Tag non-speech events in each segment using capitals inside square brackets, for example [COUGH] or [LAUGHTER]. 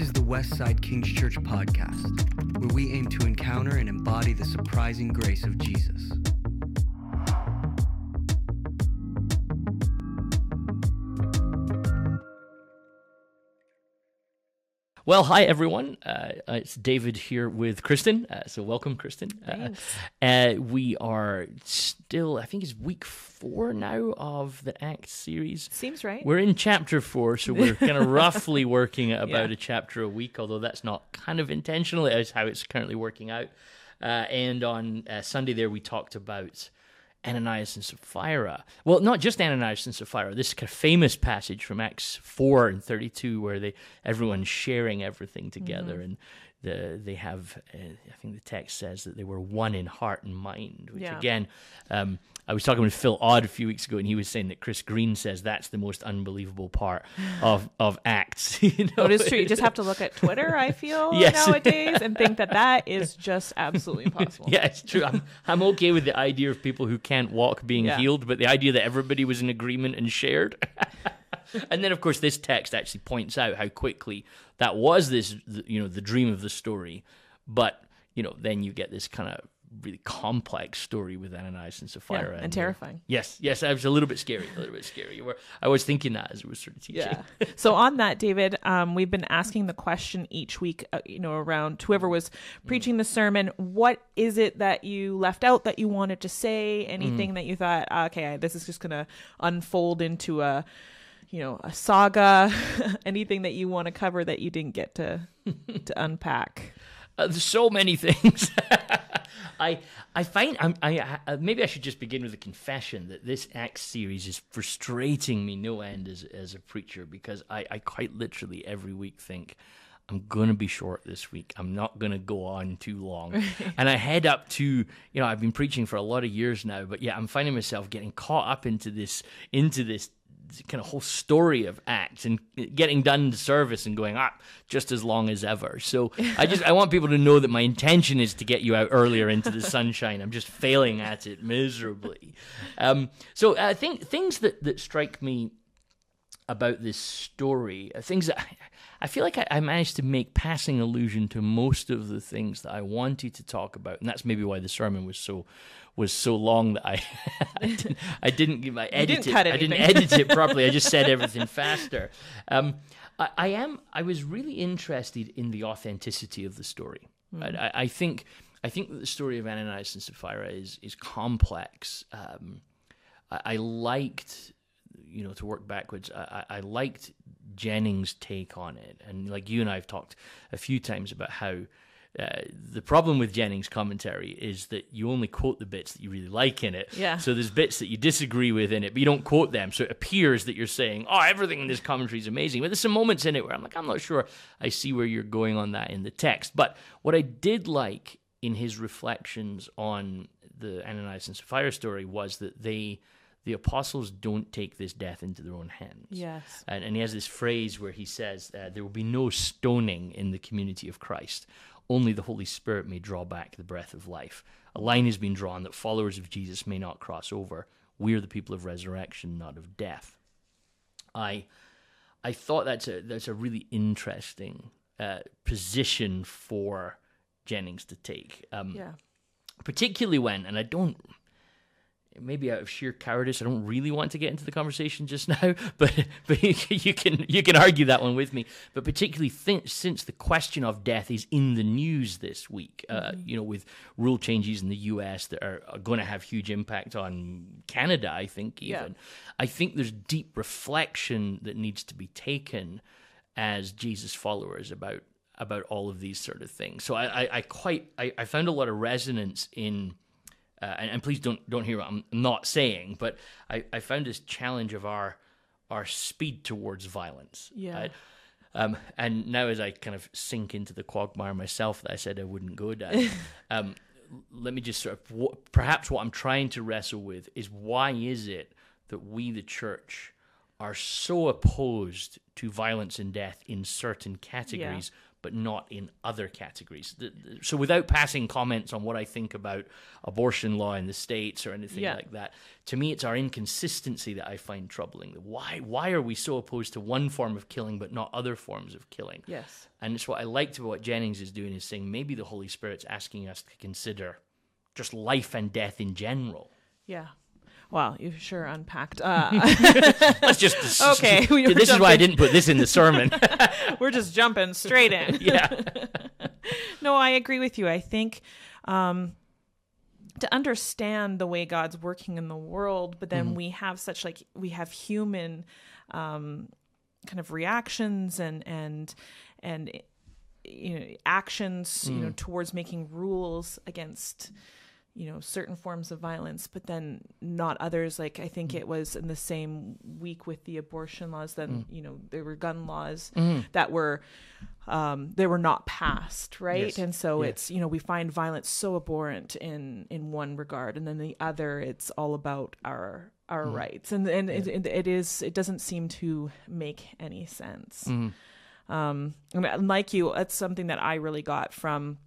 This is the Westside Kings Church podcast, where we aim to encounter and embody the surprising grace of Jesus. Well, hi everyone. Uh, it's David here with Christin. Uh, so welcome, Christin. Uh, uh, we are still, I think it's week four now of the Act series. Seems right. We're in chapter four, so we're kind of [LAUGHS] roughly working at about Yeah. a chapter a week, although that's not kind of intentional. It is how it's currently working out. Uh, and on uh, Sunday there, we talked about Ananias and Sapphira. Well, not just Ananias and Sapphira. This kind of famous passage from Acts four and thirty two, where they everyone's sharing everything together, Mm-hmm. and the, they have. Uh, I think the text says that they were one in heart and mind. Which Yeah. again, um, I was talking with Phil Odd a few weeks ago, and he was saying that Chris Green says that's the most unbelievable part [SIGHS] of of Acts. [LAUGHS] you know, it is true. You just have to look at Twitter, I feel, [LAUGHS] Yes. nowadays, and think that that [LAUGHS] is just absolutely impossible. Yeah, it's true. I'm, I'm okay with the idea of people who can't walk being Yeah. healed, but the idea that everybody was in agreement and shared. [LAUGHS] and then, of course, this text actually points out how quickly that was this, you know, the dream of the story. But you know, then you get this kind of really complex story with Ananias and Sapphira, and uh, terrifying. yes, yes, it was a little bit scary, a little bit scary. You were, I was thinking that as we were sort of teaching. Yeah. so on that, David, um, we've been asking the question each week, uh, you know, around whoever was preaching the sermon, what is it that you left out that you wanted to say? Anything that you thought, "Ah, okay, this is just going to unfold into a, you know, a saga? [LAUGHS] Anything that you want to cover that you didn't get to [LAUGHS] to unpack? Uh, there's so many [LAUGHS] things. I I find I'm, I uh, maybe I should just begin with a confession that this Acts series is frustrating me no end as as a preacher because I, I quite literally every week think I'm gonna be short this week. I'm not gonna go on too long, and I head up to you know I've been preaching for a lot of years now, but yeah I'm finding myself getting caught up into this into this kind of whole story of acts and getting done the service and going up just as long as ever. So I just I want people to know that my intention is to get you out earlier into the sunshine. I'm just failing at it miserably. Um, so I think things that that strike me about this story, uh, things that [LAUGHS] I, feel like I, I managed to make passing allusion to most of the things that I wanted to talk about, and that's maybe why the sermon was so was so long that I [LAUGHS] I [LAUGHS] didn't, I didn't give I edited cut I didn't edit it properly. I just said everything faster. Um, I, I am I was really interested in the authenticity of the story. I, I, I think I think that the story of Ananias and Sapphira is is complex. Um, I, I liked, you know, to work backwards. I, I I liked Jennings' take on it, and like you and I have talked a few times about how. Uh, the problem with Jennings' commentary is that you only quote the bits that you really like in it. Yeah. So there's bits that you disagree with in it, but you don't quote them. So it appears that you're saying, "Oh, everything in this commentary is amazing." But there's some moments in it where I'm like, "I'm not sure I see where you're going on that in the text." But what I did like in his reflections on the Ananias and Sapphira story was that they, the apostles, don't take this death into their own hands. Yes. And, and he has this phrase where he says, uh, There will be no stoning in the community of Christ. Only the Holy Spirit may draw back the breath of life. A line has been drawn that followers of Jesus may not cross over. We are the people of resurrection, not of death. I I thought that's a that's a really interesting uh, position for Jennings to take. Um, Yeah. particularly when, and I don't, maybe out of sheer cowardice, I don't really want to get into the conversation just [LAUGHS] now, but but [LAUGHS] you can you can argue that one with me. But particularly th- since the question of death is in the news this week, uh, you know, with rule changes in the U.S. that are, are going to have huge impact on Canada, I think even. I think there's deep reflection that needs to be taken as Jesus followers about about all of these sort of things. So I, I, I quite I, I found a lot of resonance in uh, and, and please don't don't hear what I'm not saying, but I, I found this challenge of our our speed towards violence. Yeah. right? Um, and now as I kind of sink into the quagmire myself that I said I wouldn't go down, [LAUGHS] um, let me just sort of wh- perhaps what I'm trying to wrestle with is why is it that we the church are so opposed to violence and death in certain categories, but not in other categories. So, without passing comments on what I think about abortion law in the states or anything Yeah. like that, to me, it's our inconsistency that I find troubling. Why? Why are we so opposed to one form of killing but not other forms of killing? Yes. And it's what I liked about what Jennings is doing is saying maybe the Holy Spirit's asking us to consider just life and death in general. Yeah. Wow, you've sure unpacked. Uh, [LAUGHS] Let's just [LAUGHS] Okay, we this is why I didn't put this in the sermon. [LAUGHS] we're just jumping straight in. yeah, No, I agree with you. I think um, to understand the way God's working in the world, but then we have such like we have human um, kind of reactions and and and you know actions you know towards making rules against you know certain forms of violence but then not others. Like i think mm. it was in the same week with the abortion laws then mm. you know there were gun laws mm. that were um they were not passed right? Yes. and so Yes. it's you know we find violence so abhorrent in in one regard and then the other it's all about our our rights. And and it, it, it is it doesn't seem to make any sense. Mm-hmm. Um and uh, like you that's something that i really got from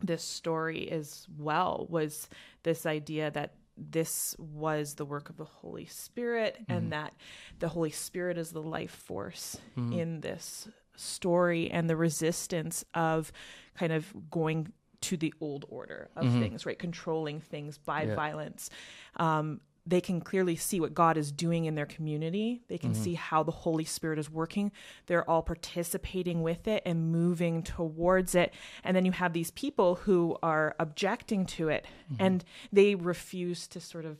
this story as well was this idea that this was the work of the Holy Spirit and mm-hmm. that the Holy Spirit is the life force mm-hmm. in this story and the resistance of kind of going to the old order of mm-hmm. things, right? Controlling things by Yeah. violence. Um, they can clearly see what God is doing in their community. They can mm-hmm. see how the Holy Spirit is working. They're all participating with it and moving towards it. And then you have these people who are objecting to it mm-hmm. and they refuse to sort of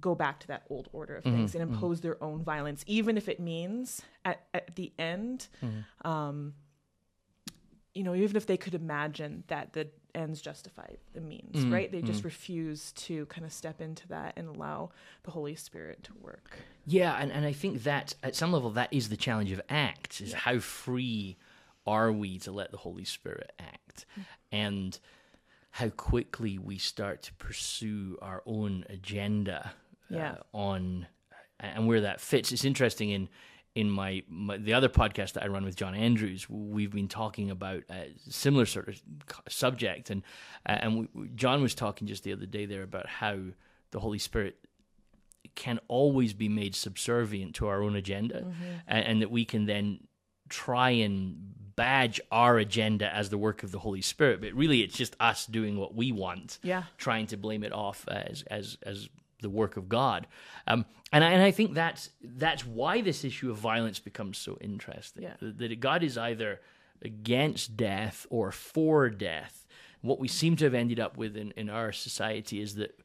go back to that old order of things mm-hmm. and impose their own violence, even if it means at, at the end, um, you know, even if they could imagine that the ends justify the means, mm-hmm. right? They just mm-hmm. refuse to kind of step into that and allow the Holy Spirit to work. yeah, and, and I think that at some level that is the challenge of Acts: is how free are we to let the Holy Spirit act, mm-hmm. and how quickly we start to pursue our own agenda uh, Yeah. uh, on and where that fits. It's interesting in in my, my the other podcast that I run with John Andrews. We've been talking about a similar sort of subject, and uh, and we, John was talking just the other day there about how the Holy Spirit can always be made subservient to our own agenda, and, and that we can then try and badge our agenda as the work of the Holy Spirit, but really it's just us doing what we want Yeah. trying to blame it off as as as the work of God. Um, and I, and I think that's that's why this issue of violence becomes so interesting. Yeah. That, that God is either against death or for death. What we seem to have ended up with in, in our society is that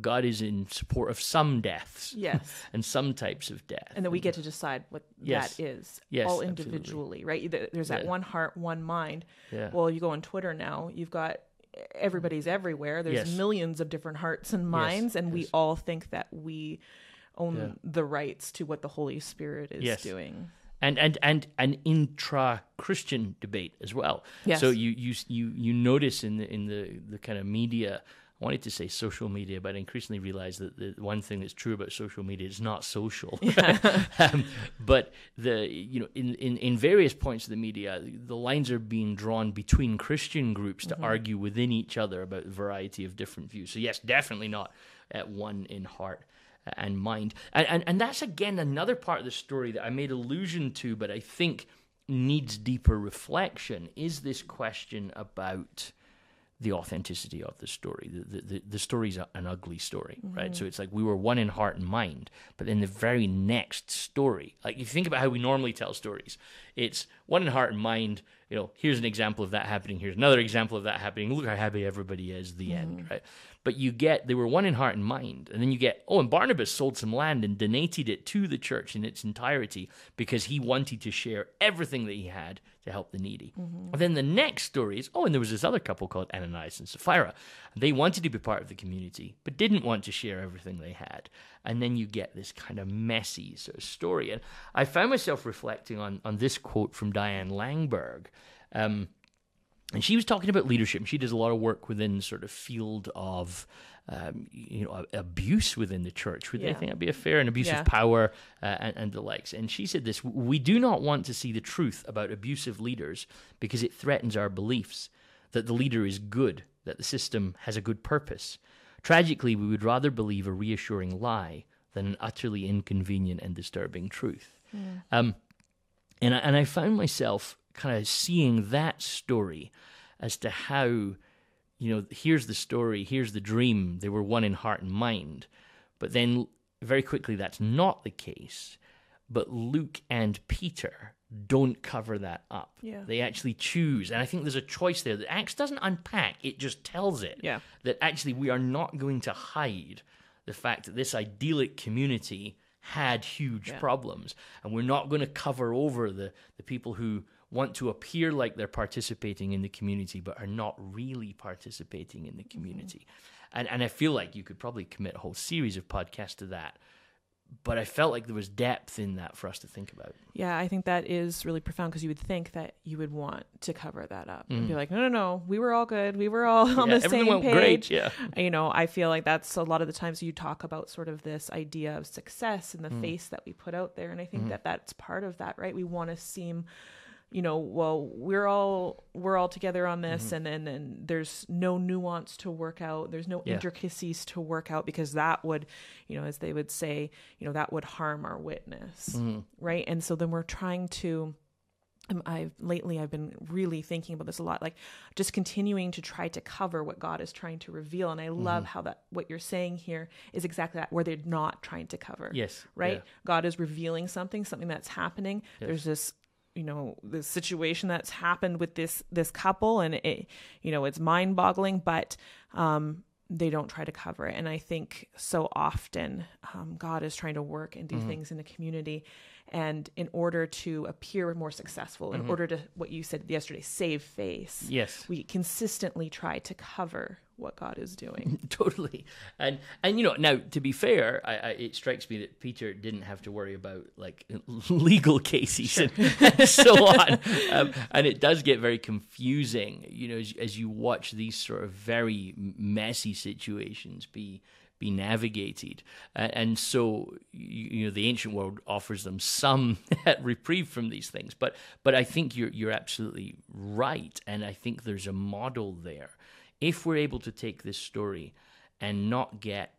God is in support of some deaths Yes. [LAUGHS] and some types of death. And then we get to decide what Yes. that is, Yes, all absolutely. individually, right? There's that Yeah. one heart, one mind. Yeah. Well, you go on Twitter now, you've got everybody's everywhere. There's Yes. millions of different hearts and minds, and we all think that we own Yeah. the rights to what the Holy Spirit is Yes. doing. and and and an intra Christian debate as well. Yes. So you you you you notice in the in the the kind of media. I wanted to say social media, but I increasingly realize that the one thing that's true about social media is not social. [LAUGHS] um, but the you know in, in in various points of the media, the lines are being drawn between Christian groups to argue within each other about a variety of different views. So yes, definitely not at one in heart and mind. And, and and that's again another part of the story that I made allusion to, but I think needs deeper reflection. Is this question about the authenticity of the story? The the, the, story's an ugly story, right? Mm-hmm. So it's like we were one in heart and mind, but then the very next story, like you think about how we normally tell stories, it's one in heart and mind. You know, here's an example of that happening. Here's another example of that happening. Look how happy everybody is. The end, mm-hmm. right? But you get they were one in heart and mind, and then you get oh, and Barnabas sold some land and donated it to the church in its entirety because he wanted to share everything that he had to help the needy. And then the next story is oh, and there was this other couple called Ananias and Sapphira. They wanted to be part of the community, but didn't want to share everything they had. And then you get this kind of messy sort of story. And I found myself reflecting on on this quote from Diane Langberg. Um, and she was talking about leadership. and She does a lot of work within sort of field of um, you know, abuse within the church. Would they Yeah. think that'd be a fair and abuse Yeah. of power uh, and, and the likes? And she said this: "We do not want to see the truth about abusive leaders because it threatens our beliefs that the leader is good, that the system has a good purpose. Tragically, we would rather believe a reassuring lie than an utterly inconvenient and disturbing truth." Um, and I, and I found myself kind of seeing that story as to how you know here's the story here's the dream they were one in heart and mind but then very quickly that's not the case but luke and peter don't cover that up Yeah. they actually choose and i think there's a choice there that acts doesn't unpack it just tells it Yeah. that actually we are not going to hide the fact that this idyllic community had huge Yeah. problems and we're not going to cover over the, the people who want to appear like they're participating in the community but are not really participating in the community and, and i feel like you could probably commit a whole series of podcasts to that but i felt like there was depth in that for us to think about Yeah, I think that is really profound because you would think that you would want to cover that up and be like, no, no, no, we were all good. We were all [LAUGHS] on Mm. Yeah, the same went page. great, yeah. You know, I feel like that's a lot of the times you talk about sort of this idea of success and the Mm. face that we put out there. And I think Mm-hmm. that that's part of that, right? We want to seem you know well we're all we're all together on this and then and there's no nuance to work out there's no Mm-hmm. Yeah. intricacies to work out because that would you know as they would say you know that would harm our witness Mm-hmm. right and so then we're trying to um, I've lately I've been really thinking about this a lot, like just continuing to try to cover what God is trying to reveal. And I Mm-hmm. love how that what you're saying here is exactly that, where they're not trying to cover. Yes, Right? yeah. God is revealing something, something that's happening. There's this you know the situation that's happened with this this couple and it you know it's mind boggling but um they don't try to cover it and i think so often um, god is trying to work and do Mm-hmm. things in the community and in order to appear more successful Mm-hmm. in order to what you said yesterday save face Yes. we consistently try to cover what god is doing [LAUGHS] totally and and you know now to be fair I, I, it strikes me that peter didn't have to worry about like [LAUGHS] legal cases and, and so on um, and it does get very confusing you know as, as you watch these sort of very messy situations be be navigated. And, so you know the ancient world offers them some [LAUGHS] reprieve from these things. But but i think you're you're absolutely right. And i think there's a model there. If we're able to take this story and not get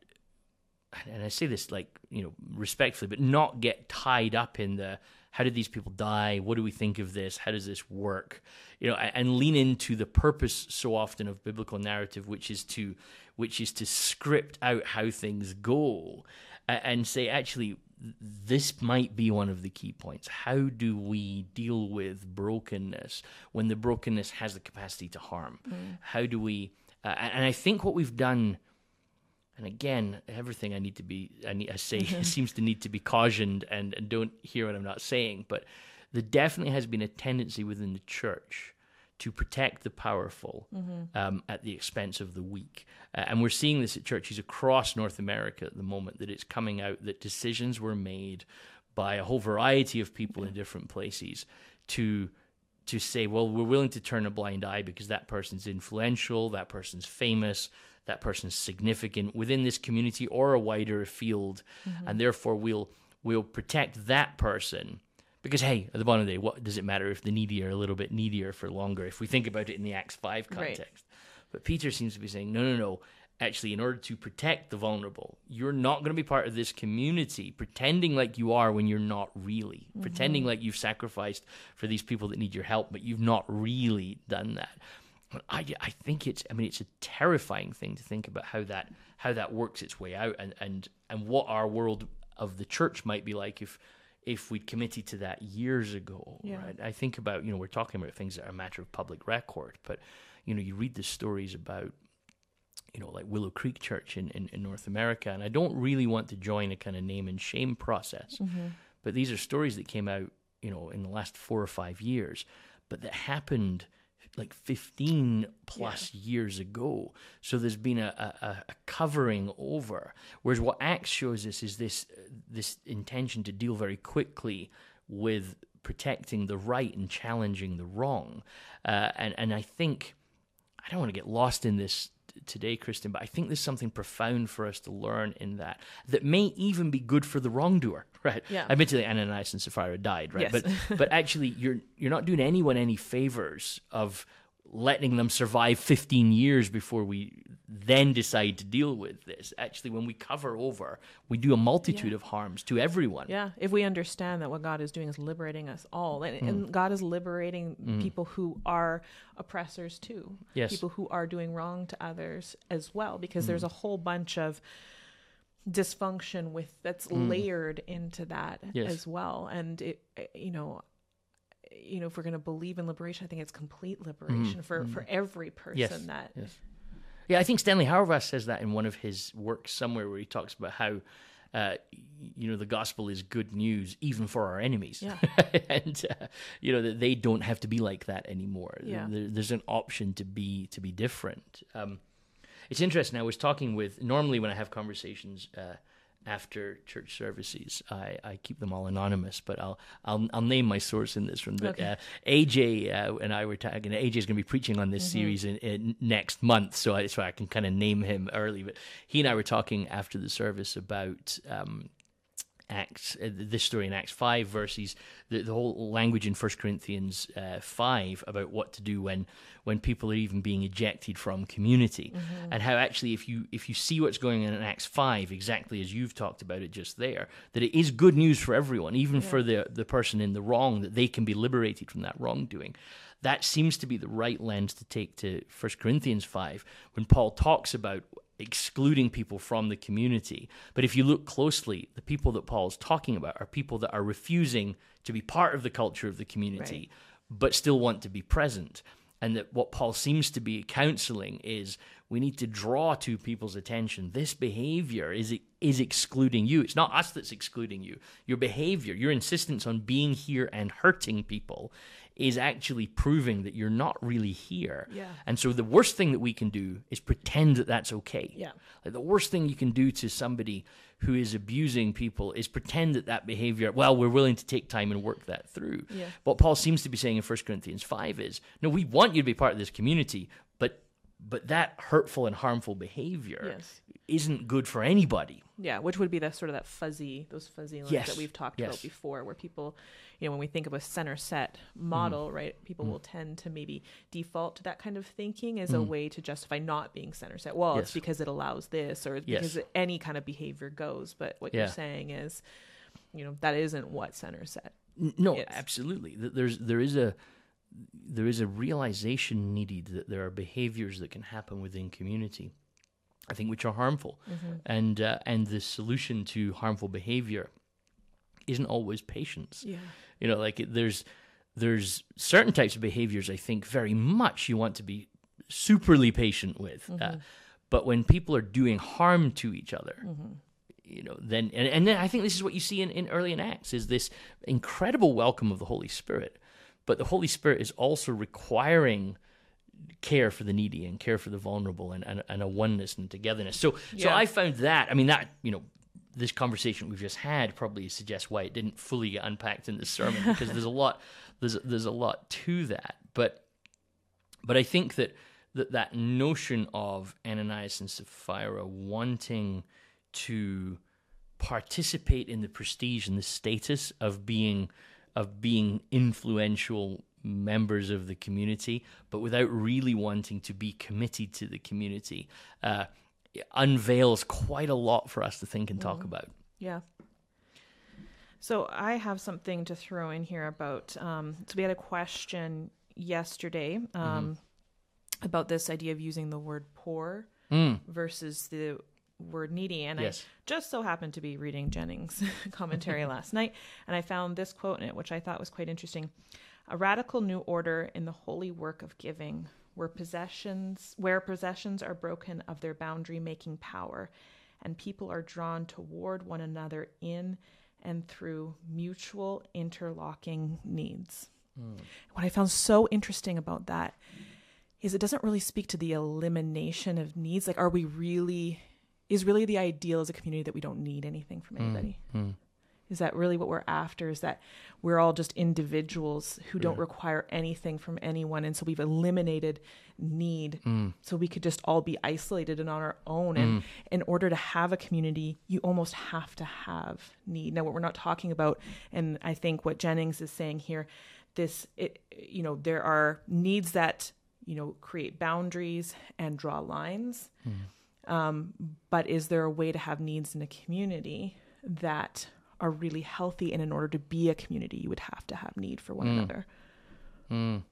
and I say this like you know respectfully, but not get tied up in the how did these people die? What do we think of this? How does this work? You know, and lean into the purpose so often of biblical narrative, which is to which is to script out how things go, and say actually this might be one of the key points. How do we deal with brokenness when the brokenness has the capacity to harm? How do we? Uh, and I think what we've done and again, everything I need to be, I, need, I say [LAUGHS] seems to need to be cautioned and, and don't hear what I'm not saying. But there definitely has been a tendency within the church to protect the powerful um, at the expense of the weak. Uh, and we're seeing this at churches across North America at the moment that it's coming out that decisions were made by a whole variety of people in different places to to say, well, we're willing to turn a blind eye because that person's influential, that person's famous, that person's significant within this community or a wider field, mm-hmm. and therefore we'll we'll protect that person. Because hey, at the bottom of the day, what does it matter if the needy are a little bit needier for longer? If we think about it in the Acts five Right. context, but Peter seems to be saying, no, no, no. Actually, in order to protect the vulnerable, you're not going to be part of this community pretending like you are when you're not really, pretending mm-hmm. like you've sacrificed for these people that need your help, but you've not really done that. I, I think it's I mean it's a terrifying thing to think about how that how that works its way out and and and what our world of the church might be like if if we'd committed to that years ago Yeah. right I think about you know we're talking about things that are a matter of public record but you know you read the stories about you know, like Willow Creek Church in, in, in North America. And I don't really want to join a kind of name and shame process. Mm-hmm. But these are stories that came out, you know, in the last four or five years, but that happened like 15 plus years ago. So there's been a, a, a covering over. Whereas what Acts shows us is this, this intention to deal very quickly with protecting the right and challenging the wrong. Uh, and, and I think I don't want to get lost in this today, Christin, but I think there's something profound for us to learn in that that may even be good for the wrongdoer, [LAUGHS] right? Yeah. Admittedly, Ananias and Sapphira died, right? Yes. But but actually, you're you're not doing anyone any favors of letting them survive 15 years before we then decide to deal with this. Actually, when we cover over, we do a multitude of harms to everyone. Yeah, if we understand that what God is doing is liberating us all, and, and mm. God is liberating mm. people who are oppressors too, Yes. people who are doing wrong to others as well, because there's mm. a whole bunch of dysfunction with that's layered into that Yes. as well, and it, you know. You know, if we're going to believe in liberation, I think it's complete liberation for for every person Yes. that Yes. Yeah, I think Stanley Hauerwas says that in one of his works somewhere where he talks about how, uh, you know, the gospel is good news even for our enemies. Yeah. [LAUGHS] and, uh, you know, that they don't have to be like that anymore. Yeah. There, there's an option to be, to be different. Um, it's interesting. I was talking with, normally when I have conversations, uh, after church services, I, I keep them all anonymous, but I'll I'll I'll name my source in this one. But Okay. uh, AJ uh, and I were talking. AJ is going to be preaching on this series in, in next month, so that's so I can kind of name him early. But he and I were talking after the service about. Um, Acts, uh, this story in Acts 5 versus the, the whole language in 1 Corinthians uh, 5 about what to do when when people are even being ejected from community. And how actually if you if you see what's going on in Acts 5 exactly as you've talked about it just there that it is good news for everyone even for the the person in the wrong that they can be liberated from that wrongdoing. That seems to be the right lens to take to 1 Corinthians 5 when Paul talks about excluding people from the community. But if you look closely, the people that Paul's talking about are people that are refusing to be part of the culture of the community, Right. but still want to be present. And that what Paul seems to be counseling is we need to draw to people's attention this behavior is is excluding you. It's not us that's excluding you. Your behavior, your insistence on being here and hurting people is actually proving that you're not really here. Yeah. And so the worst thing that we can do is pretend that that's okay. Yeah. Like the worst thing you can do to somebody who is abusing people is pretend that that behavior, well, we're willing to take time and work that through. Yeah. What Paul seems to be saying in 1 Corinthians 5 is, no, we want you to be part of this community, but that hurtful and harmful behavior Yes. isn't good for anybody. Yeah, which would be that sort of that fuzzy, those fuzzy lines Yes, that we've talked yes. about before, where people, you know, when we think of a center set model, Mm-hmm. right, people will tend to maybe default to that kind of thinking as a Mm. way to justify not being center set. Well, it's because it allows this, or because any kind of behavior goes. But what Yeah. you're saying is, you know, that isn't what center set. No, Yes. absolutely. There's there is a there is a realization needed that there are behaviors that can happen within community, I think, which are harmful, and uh, and the solution to harmful behavior isn't always patience. Yeah. You know, like it, there's there's certain types of behaviors I think very much you want to be superly patient with, uh, but when people are doing harm to each other, you know, then and, and then I think this is what you see in, in early in Acts is this incredible welcome of the Holy Spirit, but the Holy Spirit is also requiring care for the needy and care for the vulnerable and, and, and a oneness and togetherness. So so I found that I mean that you know this conversation we've just had probably suggests why it didn't fully get unpacked in this sermon [LAUGHS] because there's a lot there's there's a lot to that but but I think that that, that notion of Ananias and Sapphira wanting to participate in the prestige and the status of being of being influential members of the community, but without really wanting to be committed to the community, uh, unveils quite a lot for us to think and talk about. Yeah. So I have something to throw in here about. Um, so we had a question yesterday um, about this idea of using the word poor versus the word needy, and Yes. I just so happened to be reading Jennings' [LAUGHS] commentary [LAUGHS] last night, and I found this quote in it, which I thought was quite interesting. A radical new order in the holy work of giving, where possessions where possessions are broken of their boundary making power, and people are drawn toward one another in and through mutual interlocking needs. Hmm. What I found so interesting about that is it doesn't really speak to the elimination of needs. Like, are we really, is really the ideal as a community that we don't need anything from mm, anybody? Mm. is that really what we're after is that we're all just individuals who don't Yeah. require anything from anyone and so we've eliminated need Mm. so we could just all be isolated and on our own and mm. in order to have a community you almost have to have need now what we're not talking about and i think what jennings is saying here this it you know there are needs that you know create boundaries and draw lines um, but is there a way to have needs in a community that are really healthy and in order to be a community you would have to have need for one another Mm.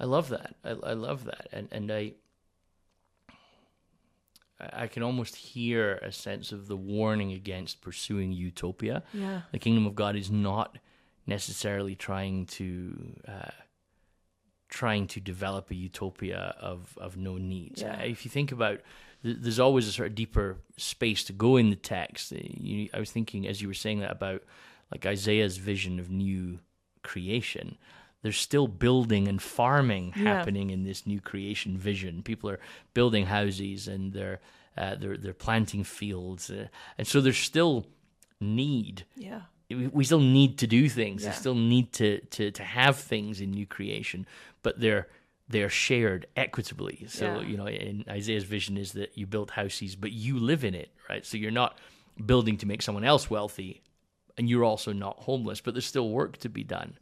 I love that. I, I love that, and and I I I can almost hear a sense of the warning against pursuing utopia. yeah The kingdom of God is not necessarily trying to uh, trying to develop a utopia of of no needs. Yeah. If you think about, th- there's always a sort of deeper space to go in the text. Uh, You, I was thinking as you were saying that about like Isaiah's vision of new creation. There's still building and farming Yeah. happening in this new creation vision. People are building houses and they're uh, they're they're planting fields, uh, and so there's still need yeah we still need to do things. Yeah. We still need to, to, to have things in new creation, but they're they're shared equitably. So Yeah. you know, in Isaiah's vision is that you build houses, but you live in it, right? So you're not building to make someone else wealthy, and you're also not homeless, but there's still work to be done.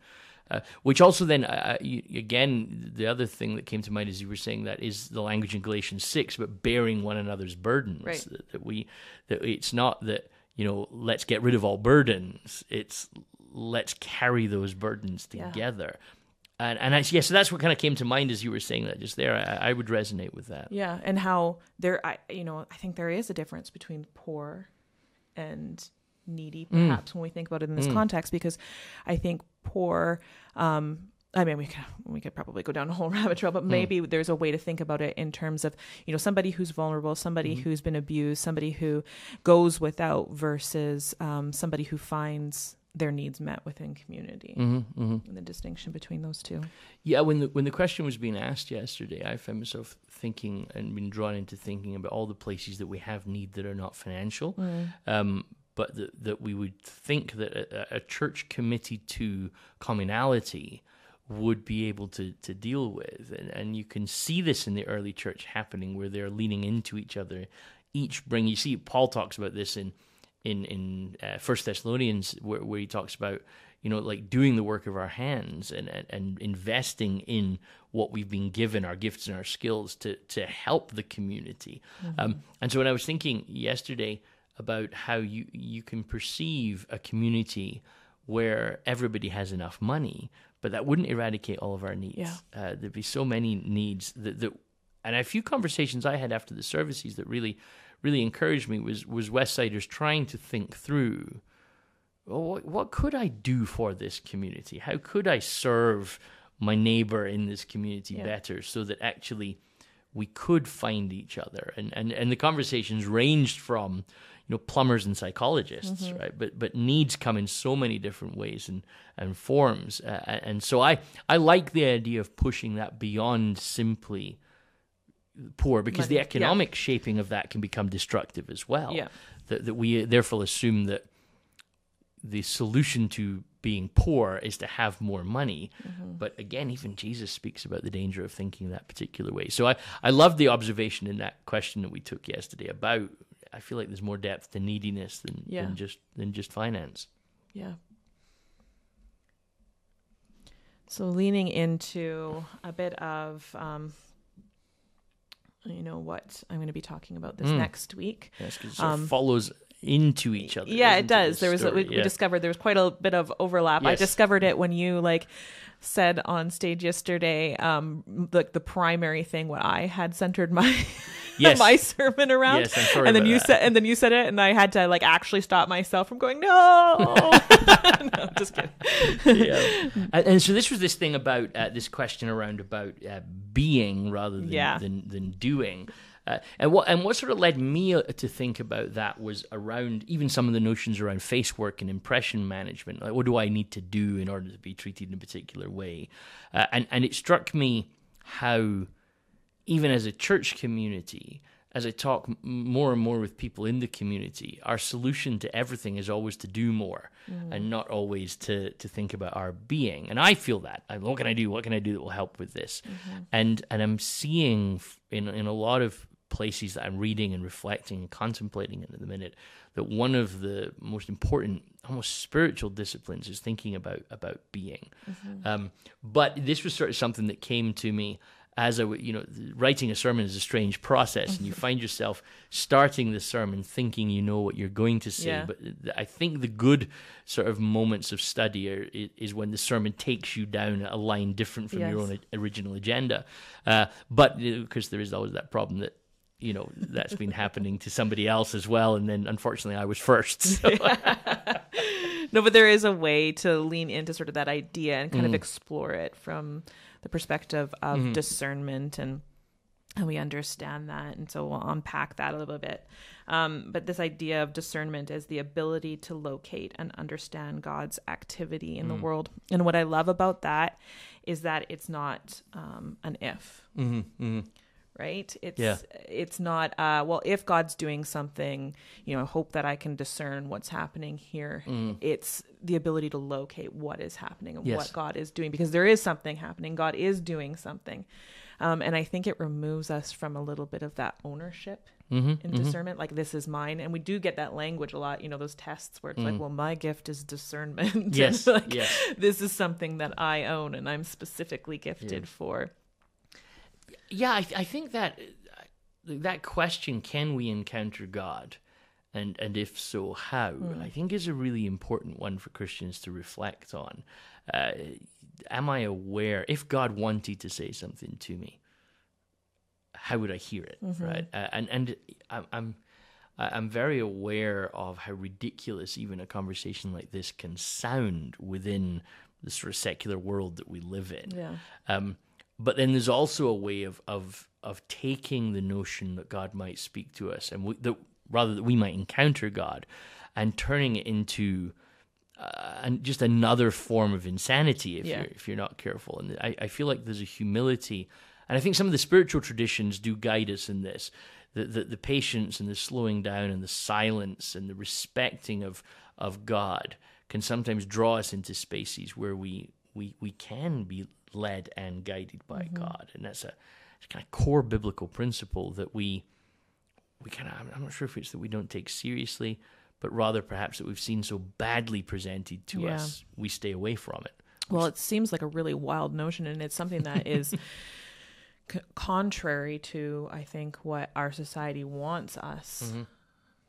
Uh, which also then, uh, you, again, the other thing that came to mind as you were saying that is the language in Galatians six, but bearing one another's burdens. Right. That, that we that it's not that you know let's get rid of all burdens. It's let's carry those burdens Yeah. together. And and I, yeah, so that's what kind of came to mind as you were saying that just there. I, I would resonate with that. Yeah, and how there, I you know, I think there is a difference between poor and needy, perhaps when we think about it in this context, because I think poor. Um, I mean, we could we could probably go down a whole [LAUGHS] rabbit trail, but maybe there's a way to think about it in terms of you know somebody who's vulnerable, somebody who's been abused, somebody who goes without versus um, somebody who finds their needs met within community, Mm-hmm, mm-hmm. and the distinction between those two. Yeah, when the when the question was being asked yesterday, I found myself thinking and being drawn into thinking about all the places that we have need that are not financial, um, but that that we would think that a, a church committed to communality would be able to to deal with, and and you can see this in the early church happening where they're leaning into each other, each bring. You see, Paul talks about this in in in uh, First Thessalonians where, where he talks about you know like doing the work of our hands and, and and investing in what we've been given our gifts and our skills to to help the community um, and so when I was thinking yesterday about how you you can perceive a community where everybody has enough money but that wouldn't eradicate all of our needs Yeah. uh, there'd be so many needs that, that and a few conversations I had after the services that really really encouraged me was was Westsiders trying to think through well, what, what could I do for this community? How could I serve my neighbor in this community Yeah. better so that actually we could find each other? And, and, and the conversations ranged from, you know, plumbers and psychologists, right? But, but needs come in so many different ways and, and forms. Uh, and so I, I like the idea of pushing that beyond simply poor because the Money, yeah. economic shaping of that can become destructive as well. Yeah. That, that we therefore assume that the solution to being poor is to have more money. But again, even Jesus speaks about the danger of thinking that particular way. So I, I love the observation in that question that we took yesterday about I feel like there's more depth to neediness than, Yeah. than just than just finance. Yeah. So leaning into a bit of, um, you know, what I'm going to be talking about this Mm. next week. Yes, 'cause it Um, follows into each other. Yeah, it does. There was we, story. we discovered there was quite a bit of overlap. I discovered it when you like said on stage yesterday, um, like the primary thing what I had centered my [LAUGHS] Yes. my sermon around. Yes, and then you said and then you said it, and I had to like actually stop myself from going no. [LAUGHS] [LAUGHS] no just kidding. yeah. And, and so this was this thing about uh, this question around about uh, being rather than Yeah. than, than doing. Uh, and what and what sort of led me uh, to think about that was around even some of the notions around face work and impression management. Like, what do I need to do in order to be treated in a particular way? Uh, and and it struck me how even as a church community, as I talk m- more and more with people in the community, our solution to everything is always to do more and not always to, to think about our being. And I feel that. I, what can I do? What can I do that will help with this? And and I'm seeing f- in in a lot of places that I'm reading and reflecting and contemplating in at the minute that one of the most important, almost spiritual disciplines is thinking about about being. Um, but this was sort of something that came to me as I, you know, writing a sermon is a strange process, and you [LAUGHS] find yourself starting the sermon thinking you know what you're going to say. Yeah. But I think the good sort of moments of study are, is when the sermon takes you down a line different from your own original agenda. Uh, but because there is always that problem that you know that's been happening to somebody else as well, and then unfortunately I was first. So. [LAUGHS] No, but there is a way to lean into sort of that idea and Mm. kind of explore it from the perspective of Mm-hmm. discernment and and we understand that and so we'll unpack that a little bit um, but this idea of discernment is the ability to locate and understand god's activity Mm. in the world and what i love about that is that it's not um, an if right? It's Yeah. it's not uh well if god's doing something you know I hope that i can discern what's happening here. It's the ability to locate what is happening and Yes. what god is doing because there is something happening. God is doing something. Um, and i think it removes us from a little bit of that ownership in discernment. Like this is mine. And we do get that language a lot you know those tests where it's like well my gift is discernment. [LAUGHS] Yes, like, yes. this is something that i own and i'm specifically gifted for Yeah, I, I think that that question, can we encounter God? And, and if so, how? I think is a really important one for Christians to reflect on. Uh, am I aware, if God wanted to say something to me, how would I hear it? Right? Uh, and and I'm, I'm I'm very aware of how ridiculous even a conversation like this can sound within the sort of secular world that we live in. Yeah. Um, but then there's also a way of of of taking the notion that God might speak to us, and we, that rather that we might encounter God, and turning it into uh, and just another form of insanity if Yeah. you're if you're not careful. And I, I feel like there's a humility, and I think some of the spiritual traditions do guide us in this. The, the the patience and the slowing down and the silence and the respecting of of God can sometimes draw us into spaces where we we we can be led and guided by mm-hmm. God, and that's a, it's kind of core biblical principle that we we kind of I'm not sure if it's that we don't take seriously, but rather perhaps that we've seen so badly presented to Yeah. us, we stay away from it. Well, it seems like a really wild notion, and it's something that is [LAUGHS] c- contrary to, I think, what our society wants us mm-hmm.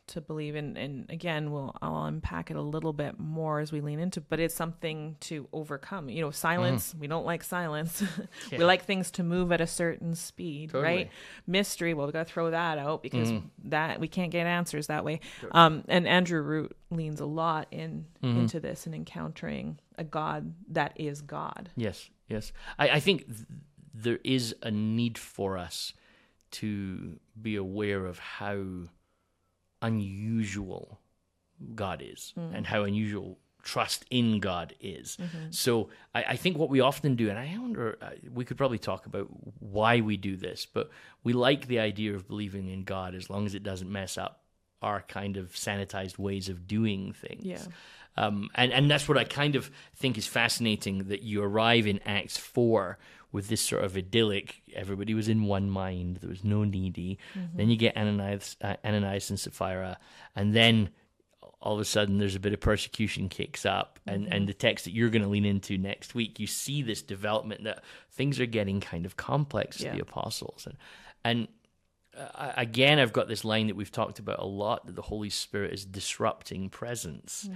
To believe in. And again, we'll I'll unpack it a little bit more as we lean into. But it's something to overcome. You know, silence. Mm. We don't like silence. [LAUGHS] we like things to move at a certain speed, Totally. right? Mystery. Well, we got to throw that out because mm. that we can't get answers that way. Um, and Andrew Root leans a lot in mm-hmm. into this and encountering a God that is God. Yes, yes. I, I think th- there is a need for us to be aware of how unusual God is and how unusual trust in God is. So I, I think what we often do, and I wonder, uh, we could probably talk about why we do this, but we like the idea of believing in God as long as it doesn't mess up our kind of sanitized ways of doing things. Yeah. Um, and, and that's what I kind of think is fascinating that you arrive in Acts 4 with this sort of idyllic, everybody was in one mind, there was no needy. Then you get Ananias, uh, Ananias and Sapphira, and then all of a sudden there's a bit of persecution kicks up. And, and the text that you're going to lean into next week, you see this development that things are getting kind of complex Yeah. the apostles. And, and uh, again, I've got this line that we've talked about a lot that the Holy Spirit is disrupting presence,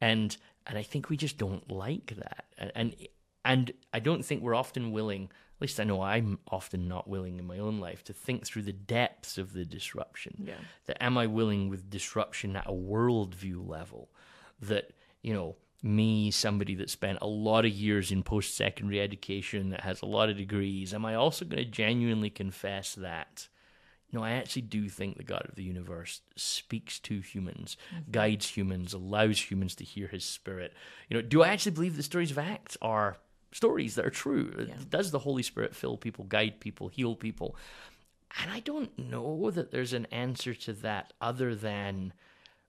and and I think we just don't like that, and, and and I don't think we're often willing. At least I know I'm often not willing in my own life to think through the depths of the disruption. Yeah. That am I willing with disruption at a worldview level? That you know me, somebody that spent a lot of years in post secondary education, that has a lot of degrees, am I also going to genuinely confess that? No, I actually do think the God of the universe speaks to humans, mm-hmm. guides humans, allows humans to hear his spirit. You know, do I actually believe the stories of Acts are stories that are true? Does the Holy Spirit fill people, guide people, heal people? And I don't know that there's an answer to that other than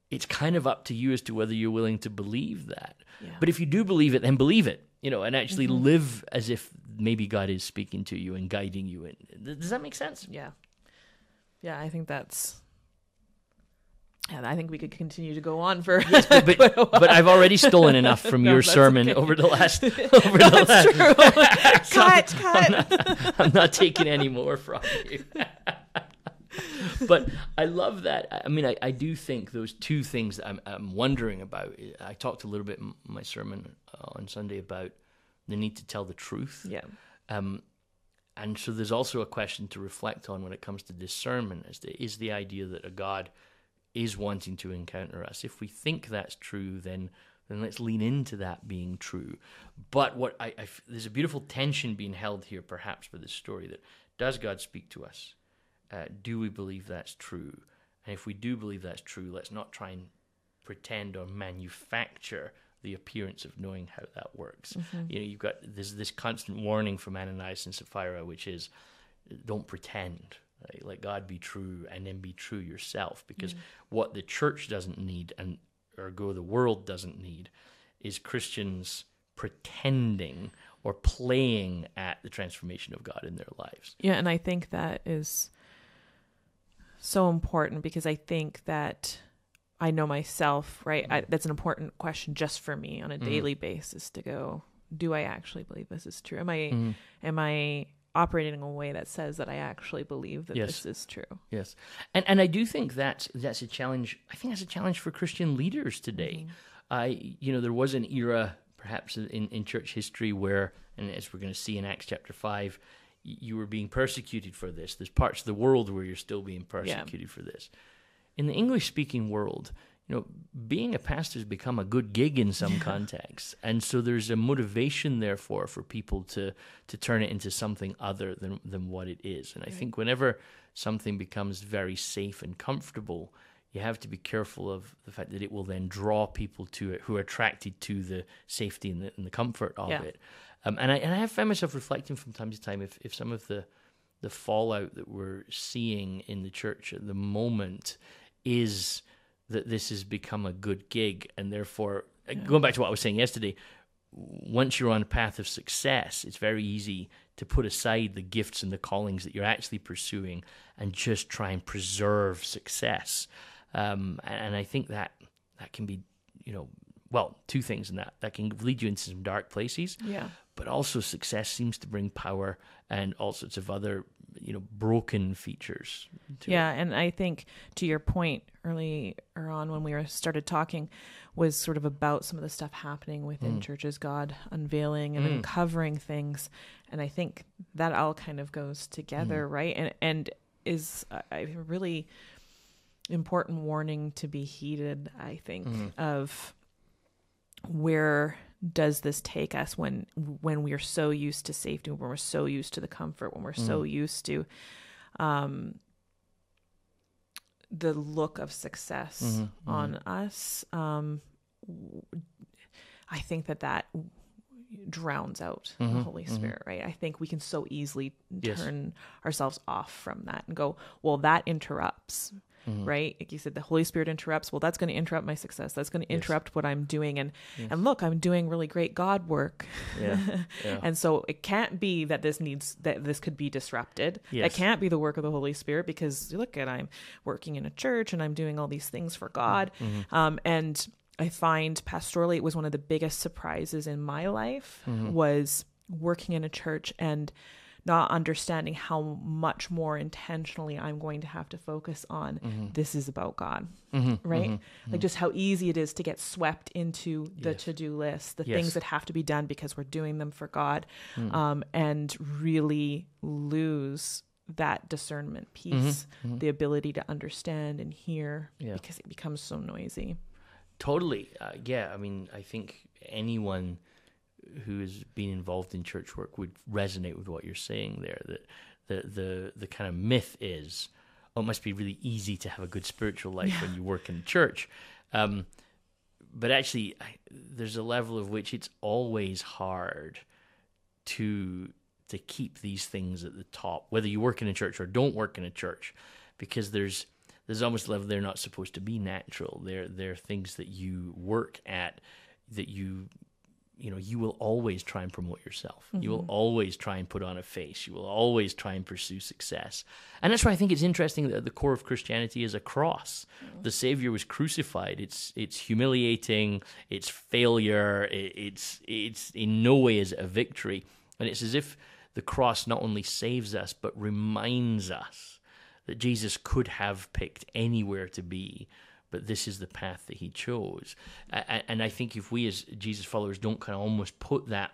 it's kind of up to you as to whether you're willing to believe that. Yeah. But if you do believe it, then believe it, you know, and actually mm-hmm. live as if maybe God is speaking to you and guiding you. And does that make sense? Yeah. Yeah, I think that's. Yeah, I think we could continue to go on for. but, but, [LAUGHS] but I've already stolen enough from [LAUGHS] No, your sermon okay. over the last [LAUGHS] over the last. cut, cut. I'm not taking any more from you. but I love that. I mean, I, I do think those two things that I'm, I'm wondering about. I talked a little bit in my sermon uh, on Sunday about the need to tell the truth. Yeah. Um, and so there's also a question to reflect on when it comes to discernment: is the, is the idea that a God is wanting to encounter us? If we think that's true, then then let's lean into that being true. But what I there's a beautiful tension being held here, perhaps, with this story that does God speak to us? Uh, do we believe that's true? And if we do believe that's true, let's not try and pretend or manufacture the appearance of knowing how that works. You know, you've got there's this constant warning from Ananias and Sapphira, which is don't pretend. Right? Let God be true and then be true yourself. Because mm. what the church doesn't need and ergo the world doesn't need is Christians pretending or playing at the transformation of God in their lives. Yeah, and I think that is so important because I think that I know myself, right? I, mm. that's an important question just for me on a mm. daily basis to go, do I actually believe this is true? Am I am I operating in a way that says that I actually believe that Yes. this is true? Yes, and and I do think that's that's a challenge. I think that's a challenge for Christian leaders today. Mm-hmm. I you know there was an era perhaps in in church history where, and as we're going to see in Acts chapter five, you were being persecuted for this. There's parts of the world where you're still being persecuted for this. In the English speaking world, you know, being a pastor has become a good gig in some contexts, and so there's a motivation, therefore, for people to to turn it into something other than than what it is. And I think whenever something becomes very safe and comfortable, you have to be careful of the fact that it will then draw people to it who are attracted to the safety and the, and the comfort of Yeah. it. Um, and I and I have found myself reflecting from time to time if if some of the the fallout that we're seeing in the church at the moment is that this has become a good gig. And therefore uh going back to what I was saying yesterday once you're on a path of success it's very easy to put aside the gifts and the callings that you're actually pursuing and just try and preserve success. Um, and, and I think that that can be you know well two things in that. That can lead you into some dark places Yeah. but also success seems to bring power and all sorts of other you know broken features to yeah and i think to your point earlier on when we were started talking was sort of about some of the stuff happening within mm. churches god unveiling and mm. uncovering things. And i think that all kind of goes together mm. right? And and is a a really important warning to be heeded i think of where does this take us when when we're so used to safety when we're so used to the comfort when we're so mm. used to um the look of success mm-hmm, mm-hmm. on us um i think that that drowns out the mm-hmm, holy spirit right? I think we can so easily Yes. turn ourselves off from that and go well that interrupts right like you said the holy spirit interrupts well that's going to interrupt my success that's going to interrupt what i'm doing and and look i'm doing really great god work yeah, [LAUGHS] yeah. and so it can't be that this needs that this could be disrupted. Yes. It can't be the work of the Holy Spirit because look at I'm working in a church and I'm doing all these things for God. Mm-hmm. Um, and I find pastorally it was one of the biggest surprises in my life Mm-hmm. was working in a church and not understanding how much more intentionally I'm going to have to focus on Mm-hmm. this is about God. Right? Like just how easy it is to get swept into the Yes. to-do list, the Yes. things that have to be done because we're doing them for God, Hmm. um, and really lose that discernment piece, the ability to understand and hear Mm-hmm. Yeah. because it becomes so noisy. Totally. Uh, yeah. I mean, I think anyone who has been involved in church work would resonate with what you're saying there. That the the the kind of myth is, oh, it must be really easy to have a good spiritual life when you work in church. Um, but actually, I, there's a level of which it's always hard to to keep these things at the top, whether you work in a church or don't work in a church, because there's there's almost a level they're not supposed to be natural. They're they're things that you work at that you you know you will always try and promote yourself. You will mm-hmm. always try and put on a face. You will always try and pursue success. And that's why i think it's interesting that the core of christianity is a cross. Mm-hmm. The savior was crucified. It's it's humiliating. It's failure. It, it's it's in no way is it a victory. And it's as if the cross not only saves us but reminds us that jesus could have picked anywhere to be but this is the path that he chose. And I think if we as Jesus followers don't kind of almost put that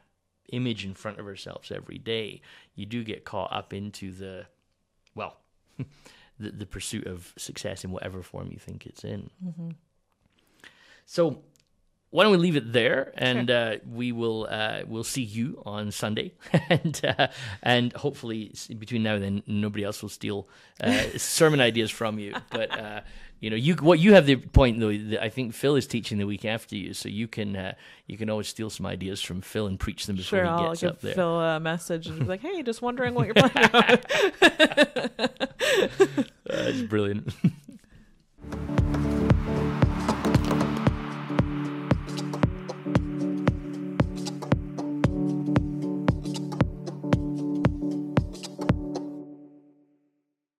image in front of ourselves every day, you do get caught up into the, well, [LAUGHS] the, the pursuit of success in whatever form you think it's in. Mm-hmm. So why don't we leave it there? And uh, we will uh, we'll see you on Sunday. [LAUGHS] And uh, and hopefully between now and then nobody else will steal uh, [LAUGHS] sermon ideas from you. But uh, you know you what you have the point though that I think Phil is teaching the week after you. So you can uh, you can always steal some ideas from Phil and preach them before Sure, he I'll gets give up there. Phil a message and be like, "Hey, just wondering what you're [LAUGHS] planning on." that's brilliant